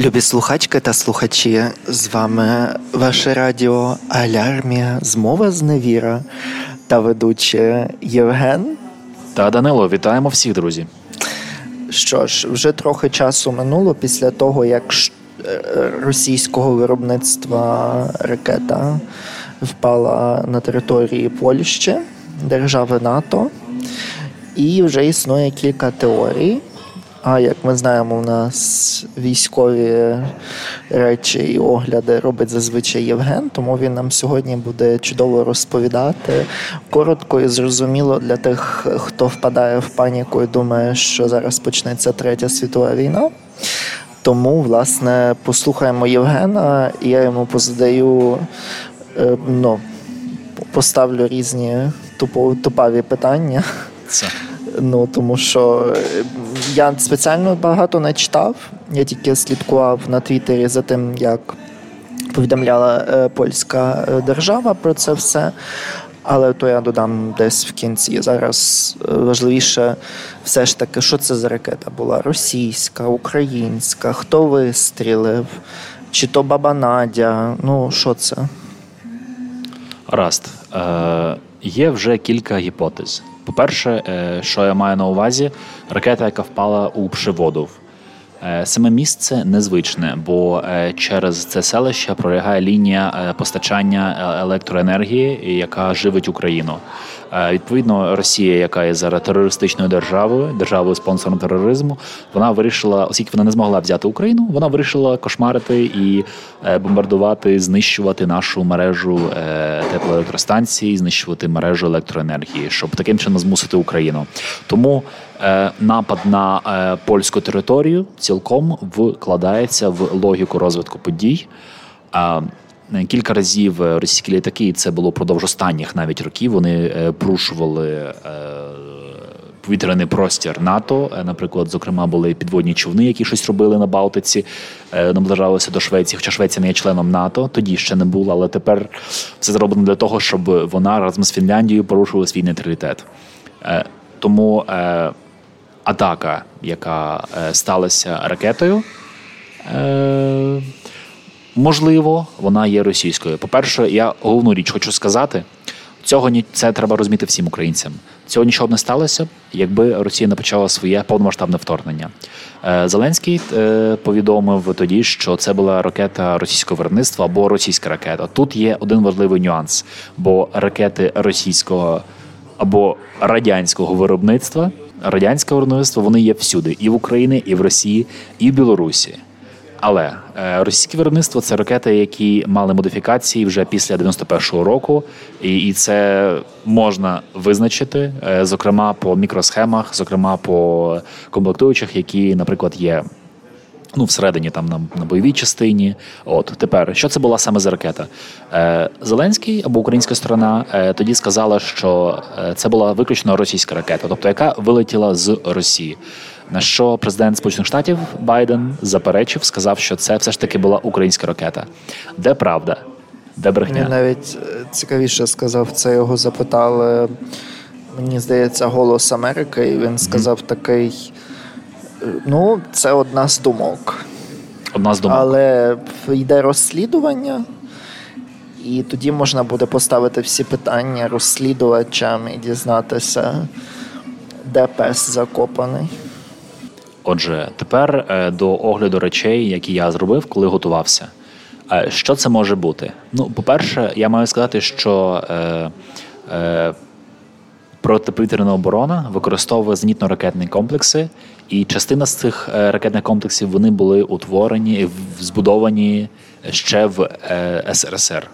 Любі слухачки та слухачі, з вами ваше радіо Алярмія, змова з невіра та ведучий Євген та Данило. Вітаємо всіх, друзі. Що ж, вже трохи часу минуло після того, як російського виробництва ракета впала на території Польщі, держави НАТО, і вже існує кілька теорій. А як ми знаємо, у нас військові речі і огляди робить зазвичай Євген, тому він нам сьогодні буде чудово розповідати коротко і зрозуміло для тих, хто впадає в паніку і думає, що зараз почнеться третя світова війна. Тому, власне, послухаємо Євгена, і я йому позадаю, е, ну, поставлю різні тупаві питання. Це. Ну тому що я спеціально багато не читав. Я тільки слідкував на Твіттері за тим, як повідомляла е, польська е, держава про це все. Але то я додам десь в кінці. Зараз важливіше все ж таки, що це за ракета була: російська, українська, хто вистрілив, чи то баба Надя. Ну, що це? Раст. Е, Є вже кілька гіпотез. По-перше, е, що я маю на увазі, ракета, яка впала у Пшеводов. Е, саме місце незвичне, бо е, через це селище пролягає лінія постачання електроенергії, яка живить Україну. Е, відповідно, Росія, яка є зараз терористичною державою, державою спонсором тероризму, вона вирішила, оскільки вона не змогла взяти Україну, вона вирішила кошмарити і е, бомбардувати, знищувати нашу мережу е, теплоелектростанцій, знищувати мережу електроенергії, щоб таким чином змусити Україну. Тому напад на польську територію цілком вкладається в логіку розвитку подій. Е, кілька разів е, російські літаки, і це було продовж останніх навіть років. Вони е, порушували повітряний простір НАТО. Наприклад, зокрема, були підводні човни, які щось робили на Балтиці, наближалися до Швеції. Хоча Швеція не є членом НАТО, тоді ще не було, але тепер все зроблено для того, щоб вона разом з Фінляндією порушувала свій нейтралітет. Тому атака, яка сталася ракетою. Можливо, вона є російською. По-перше, я головну річ хочу сказати: цього це треба розуміти всім українцям. Цього нічого б не сталося, якби Росія не почала своє повномасштабне вторгнення. Е, Зеленський е, повідомив тоді, що це була ракета російського виробництва або російська ракета. Тут є один важливий нюанс, бо ракети російського або радянського виробництва, радянське виробництво вони є всюди, і в Україні, і в Росії, і в Білорусі. Але е, російське виробництво це ракети, які мали модифікації вже після 91-го року, і це можна визначити, е, зокрема по мікросхемах, зокрема по комплектуючих, які, наприклад, є. Ну, всередині там на на бойовій частині. От тепер що це була саме за ракета? Е, Зеленський або українська сторона тоді сказала, що це була виключно російська ракета, тобто яка вилетіла з Росії. На що президент Сполучених Штатів Байден заперечив, сказав, що це все ж таки була українська ракета. Де правда? Де брехня? Він навіть е, цікавіше сказав, це його запитали. Мені здається, голос Америки, і він сказав mm-hmm. такий: ну, це одна з думок. Одна з думок. Але йде розслідування, і тоді можна буде поставити всі питання розслідувачам і дізнатися, де пес закопаний. Отже, тепер е, до огляду речей, які я зробив, коли готувався. Е, що це може бути? Ну, по-перше, я маю сказати, що е, е, протиповітряна оборона використовує зенітно-ракетні комплекси, і частина з цих е, ракетних комплексів вони були утворені, збудовані ще в СРСР.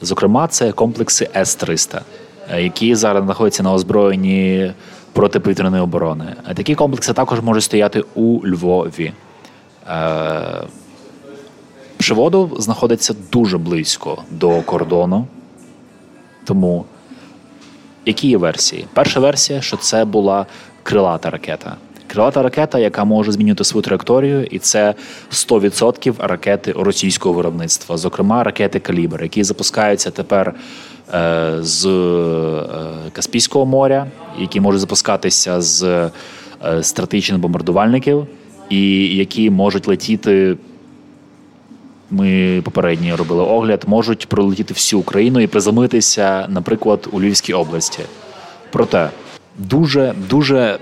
Зокрема, це комплекси С-300, які зараз знаходяться на озброєнні протиповітряної оборони. Такі комплекси також можуть стояти у Львові. Е, Пшеводов знаходиться дуже близько до кордону. Тому які є версії? Перша версія, що це була крилата ракета. Крилата ракета, яка може змінювати свою траєкторію, і це 100% ракети російського виробництва, зокрема ракети Калібр, які запускаються тепер з е, Каспійського моря, які можуть запускатися з е, стратегічних бомбардувальників, і які можуть летіти ми попередньо робили огляд, можуть пролетіти всю Україну і приземлитися, наприклад, у Львівській області. Проте дуже дуже.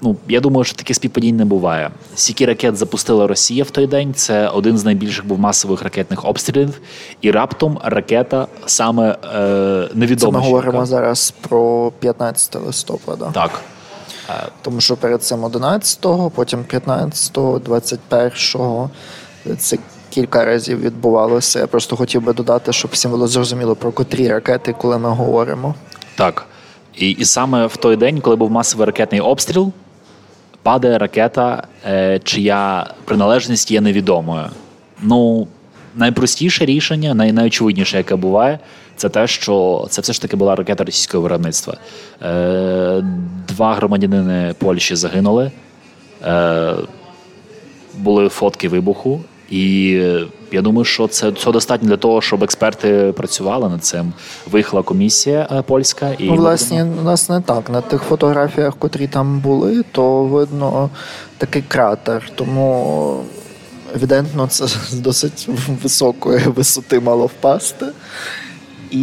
Ну, я думаю, що таких співпадінь не буває. Скільки ракет запустила Росія в той день. Це один з найбільших був масових ракетних обстрілів, і раптом ракета саме е, невідома. Це Ми говоримо зараз про 15 листопада. Так. Тому що перед цим 11-го, потім 15-го, 21-го. Це кілька разів відбувалося. Я просто хотів би додати, щоб всім було зрозуміло про котрі ракети, коли ми говоримо. Так. І і саме в той день, коли був масовий ракетний обстріл, падає ракета, е, чия приналежність є невідомою. Ну, найпростіше рішення, най, найочевидніше, яке буває, це те, що це все ж таки була ракета російського виробництва. Е, Два громадянини Польщі загинули, Е, були фотки вибуху. І я думаю, що це це достатньо для того, щоб експерти працювали над цим. Виїхала комісія е, польська і власне у нас не так. На тих фотографіях, котрі там були, то видно такий кратер. Тому евідентно це з досить високої висоти мало впасти. І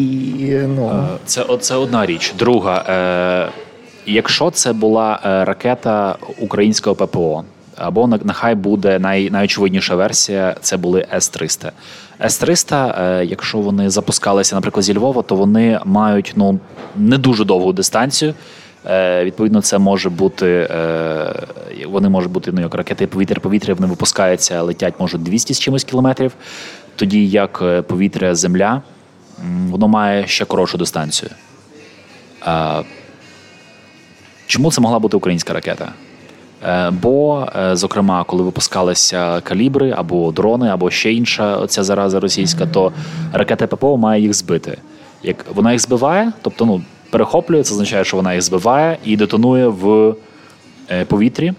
ну е, це це одна річ. Друга, е, якщо це була е, ракета українського ППО або нехай буде най, найочевидніша версія. Це були С-300. С-300, е, якщо вони запускалися, наприклад, зі Львова, то вони мають ну не дуже довгу дистанцію. Е, відповідно, це може бути е, вони можуть бути ну, як ракети повітря-повітря, вони випускаються, летять можуть 200 з чимось кілометрів. Тоді як повітря-земля, воно має ще коротшу дистанцію. Чому це могла бути українська ракета? Е, бо, е, зокрема, коли випускалися калібри або дрони, або ще інша ця зараза російська, то ракета ППО має їх збити. Як вона їх збиває, тобто ну, перехоплює, це означає, що вона їх збиває і детонує в е, повітрі.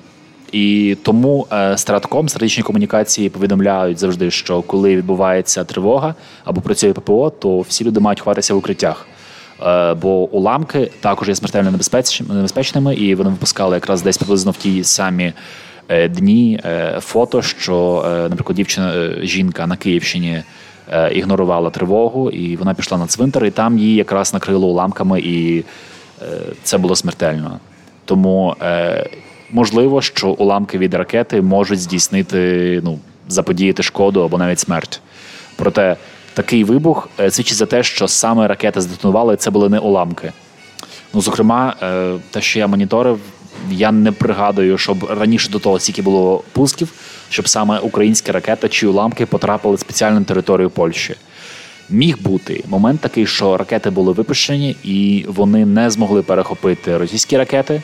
І тому Стратком, стратегічні комунікації повідомляють завжди, що коли відбувається тривога або працює ППО, то всі люди мають ховатися в укриттях. Е, бо уламки також є смертельно небезпечними, і вони випускали якраз десь приблизно в ті самі е, дні е, фото, що, наприклад, дівчина жінка на Київщині ігнорувала тривогу, і вона пішла на цвинтар, і там її якраз накрило уламками, і це було смертельно. Тому можливо, що уламки від ракети можуть здійснити, ну заподіяти шкоду або навіть смерть. Проте такий вибух е, свідчить за те, що саме ракети здетонували, це були не уламки. Ну, зокрема, е, те, що я моніторив, я не пригадую, щоб раніше до того стільки було пусків, щоб саме українські ракети чи уламки потрапили спеціально на територію Польщі. Міг бути момент такий, що ракети були випущені, і вони не змогли перехопити російські ракети,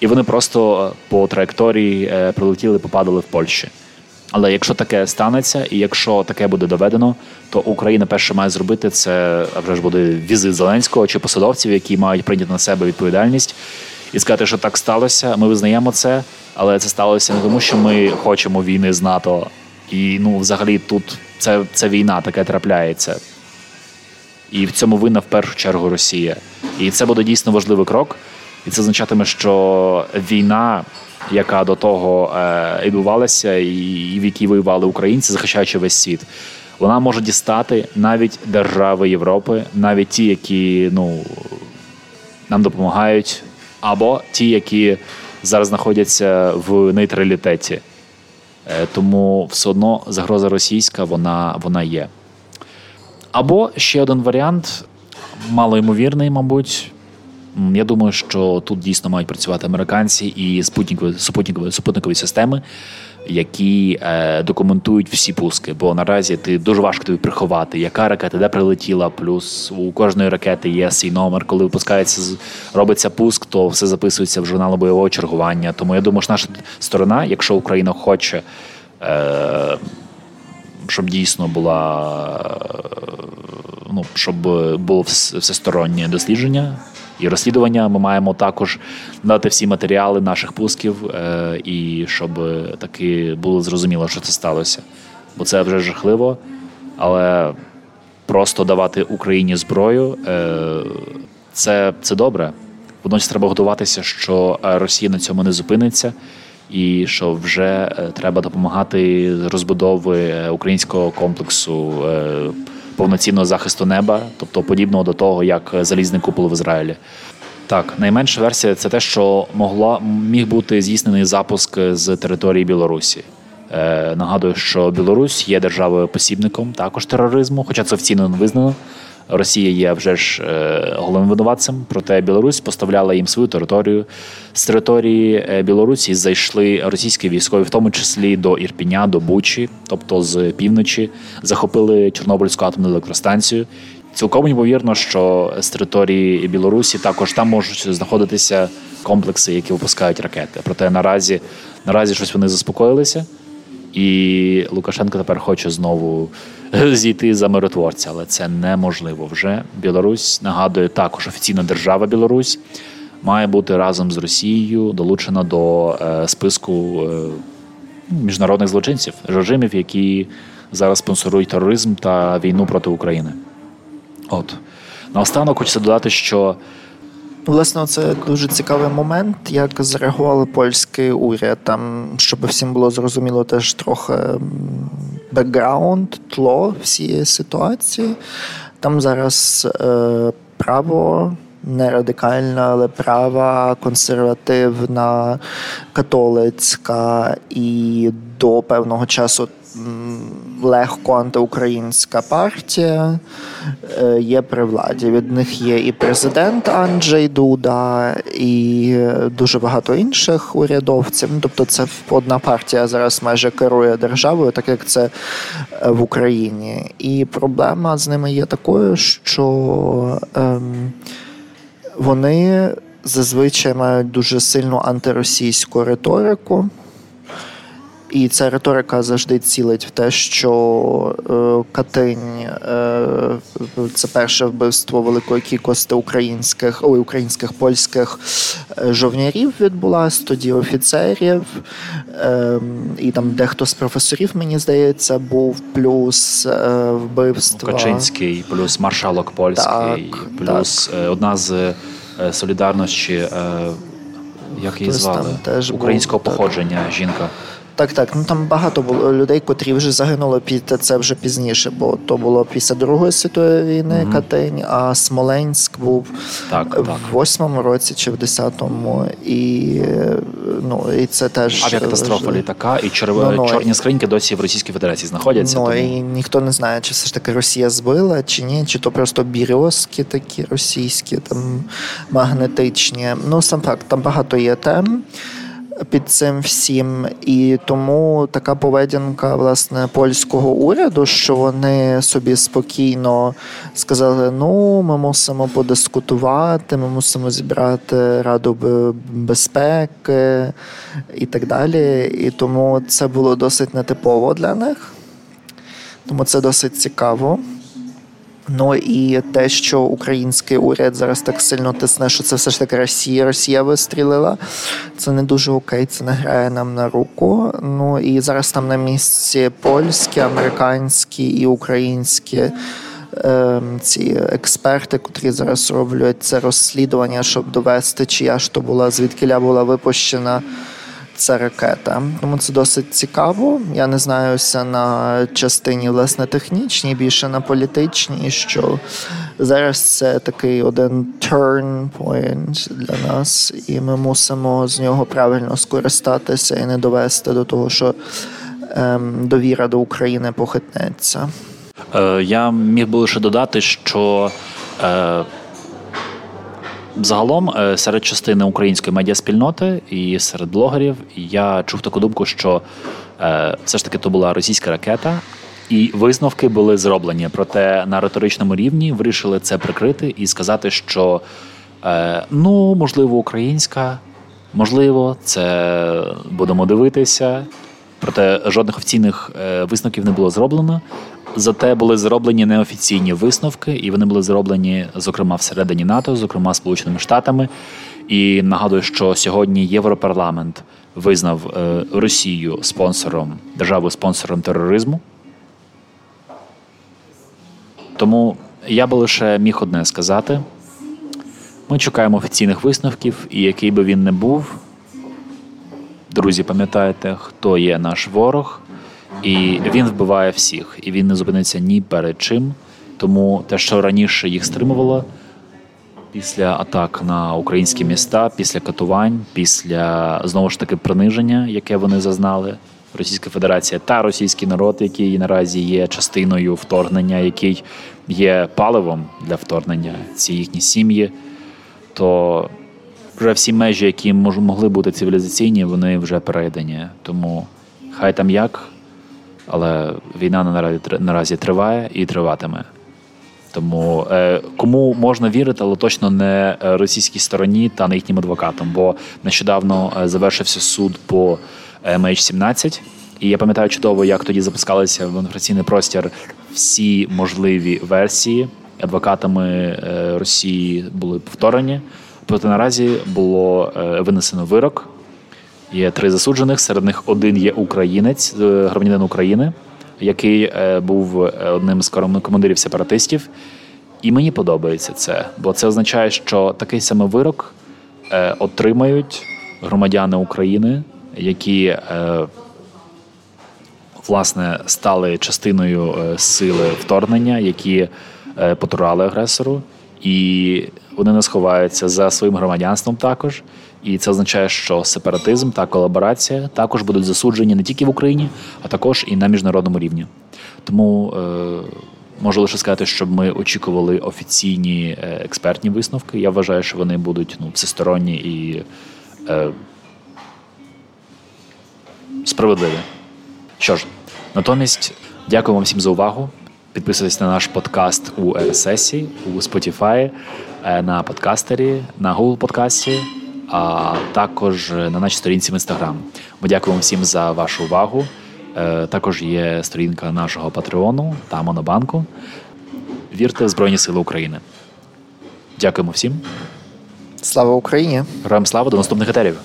і вони просто по траєкторії е, прилетіли, попадали в Польщі. Але якщо таке станеться, і якщо таке буде доведено, то Україна перше має зробити це, вже ж буде візит Зеленського чи посадовців, які мають прийняти на себе відповідальність і сказати, що так сталося. Ми визнаємо це, але це сталося не тому, що ми хочемо війни з НАТО. І ну, взагалі, тут це, це війна, таке трапляється. І в цьому винна в першу чергу Росія. І це буде дійсно важливий крок. І це означатиме, що війна яка до того е, відбувалася, і в якій воювали українці, захищаючи весь світ. Вона може дістати навіть держави Європи, навіть ті, які ну нам допомагають, або ті, які зараз знаходяться в нейтралітеті. Е, тому все одно загроза російська вона, вона є. Або ще один варіант, малоймовірний, мабуть. Я думаю, що тут дійсно мають працювати американці і спутникові супутникові, супутникові системи, які е, документують всі пуски. Бо наразі ти дуже важко тобі приховати, яка ракета, де прилетіла. Плюс у кожної ракети є свій номер. Коли випускається, робиться пуск, то все записується в журнал бойового чергування. Тому я думаю, що наша сторона, якщо Україна хоче. Е, щоб дійсно була ну щоб було всестороннє дослідження і розслідування. Ми маємо також дати всі матеріали наших пусків, е, і щоб таки було зрозуміло, що це сталося. Бо це вже жахливо, але просто давати Україні зброю е, це, це добре. Водночас треба готуватися, що Росія на цьому не зупиниться. і що вже треба допомагати розбудови українського комплексу повноцінного захисту неба, тобто подібного до того, як залізний купол в Ізраїлі. Так, найменша версія це те, що могла міг бути здійснений запуск з території Білорусі. Е, Нагадую, що Білорусь є державою посібником також тероризму, хоча це офіційно не визнано. Росія є вже ж е, головним винуватцем, проте Білорусь поставляла їм свою територію. З території е, Білорусі зайшли російські військові, в тому числі до Ірпіня, до Бучі, тобто з півночі, захопили Чорнобильську атомну електростанцію. Цілком ймовірно, що з території Білорусі також там можуть знаходитися комплекси, які випускають ракети. Проте наразі наразі щось вони заспокоїлися, і Лукашенко тепер хоче знову зійти за миротворця, але це неможливо вже. Білорусь нагадує також офіційна держава Білорусь має бути разом з Росією долучена до е, списку е, міжнародних злочинців, режимів, які зараз спонсорують тероризм та війну проти України. От наостанок хочеться додати, що. Власне, це дуже цікавий момент, як зреагували польський уряд. Там, щоб всім було зрозуміло, теж трохи бекграунд, тло всієї ситуації. Там зараз е, право не радикальна, але права, консервативна, католицька і до певного часу легко антиукраїнська партія е, є при владі. Від них є і президент Анджей Дуда, і дуже багато інших урядовців. Тобто, це одна партія зараз майже керує державою, так як це е, в Україні. І проблема з ними є такою, що ем, вони зазвичай мають дуже сильну антиросійську риторику. І ця риторика завжди цілить в те, що е, Катинь е, це перше вбивство великої кількості українських ой, українських польських е, жовнярів відбулась, тоді офіцерів, е, і там дехто з професорів, мені здається, був плюс е, вбивство. Качинський, плюс маршалок польський, так, плюс так. Одна з е, солідарності. Як її звали? Теж Українського був, походження так. жінка. Так, так. Ну там багато було людей, котрі вже загинули під це вже пізніше, бо то було після Другої світової війни mm-hmm. Катень, а Смоленськ був так, в восьмому році чи в десятому. І ну, і це теж авіакатастрофа літака, і чор... ну, ну, чорні скриньки досі в Російській Федерації знаходяться. Ну тому... і ніхто не знає, чи все ж таки Росія збила, чи ні, чи то просто бірьозки такі російські, там магнетичні. Ну сам факт, там багато є тем під цим всім, і тому така поведінка власне польського уряду, що вони собі спокійно сказали: ну, ми мусимо подискутувати, ми мусимо зібрати раду безпеки і так далі. І тому це було досить нетипово для них. Тому це досить цікаво. Ну і те, що український уряд зараз так сильно тисне, що це все ж таки Росія, Росія вистрілила. Це не дуже окей, це не грає нам на руку. Ну і зараз там на місці польські, американські і українські. Ем, ці експерти, котрі зараз роблять це розслідування, щоб довести, чия ж то була, звідкиля була випущена ця ракета. Тому це досить цікаво. Я не знаюся на частині власне технічній, більше на політичній, що зараз це такий один turn point для нас, і ми мусимо з нього правильно скористатися і не довести до того, що ем, довіра до України похитнеться. Е, я міг би лише додати, що е, Загалом, е, серед частини української медіаспільноти і серед блогерів я чув таку думку, що е, все ж таки то була російська ракета, і висновки були зроблені. Проте на риторичному рівні вирішили це прикрити і сказати, що е, ну можливо українська, можливо, це будемо дивитися. Проте жодних офіційних висновків не було зроблено. Зате були зроблені неофіційні висновки, і вони були зроблені, зокрема, всередині НАТО, зокрема Сполученими Штатами. І нагадую, що сьогодні Європарламент визнав е, Росію спонсором державою спонсором тероризму. Тому я би лише міг одне сказати: ми чекаємо офіційних висновків, і який би він не був, Друзі, пам'ятайте, хто є наш ворог, і він вбиває всіх, і він не зупиниться ні перед чим. Тому те, що раніше їх стримувало після атак на українські міста, після катувань, після знову ж таки приниження, яке вони зазнали. Російська Федерація та російський народ, який наразі є частиною вторгнення, який є паливом для вторгнення, ці їхні сім'ї, то вже всі межі, які могли бути цивілізаційні, вони вже перейдені. Тому хай там як, але війна наразі наразі триває і триватиме. Тому е, кому можна вірити, але точно не російській стороні та не їхнім адвокатам. Бо нещодавно е, завершився суд по MH17, і я пам'ятаю чудово, як тоді запускалися в інформаційний простір всі можливі версії. Адвокатами е, Росії були повторені. Проте наразі було е, винесено вирок. Є три засуджених. Серед них один є українець, е, громадянин України, який е, був одним з командирів сепаратистів. І мені подобається це, бо це означає, що такий самий вирок отримають громадяни України, які власне стали частиною сили вторгнення, які потурали агресору і вони не сховаються за своїм громадянством також. І це означає, що сепаратизм та колаборація також будуть засуджені не тільки в Україні, а також і на міжнародному рівні. Тому е, можу лише сказати, щоб ми очікували офіційні е, експертні висновки. Я вважаю, що вони будуть ну, всесторонні і е, справедливі. Що ж, натомість, дякую вам всім за увагу. Підписуйтесь на наш подкаст у RSS, у Spotify, е, на подкастері, на Google подкасті, а також на нашій сторінці в інстаграм. Ми дякуємо всім за вашу увагу. Е, також є сторінка нашого Патреону та Монобанку. Вірте в Збройні Сили України. Дякуємо всім. Слава Україні! Героям слава до наступних етерів!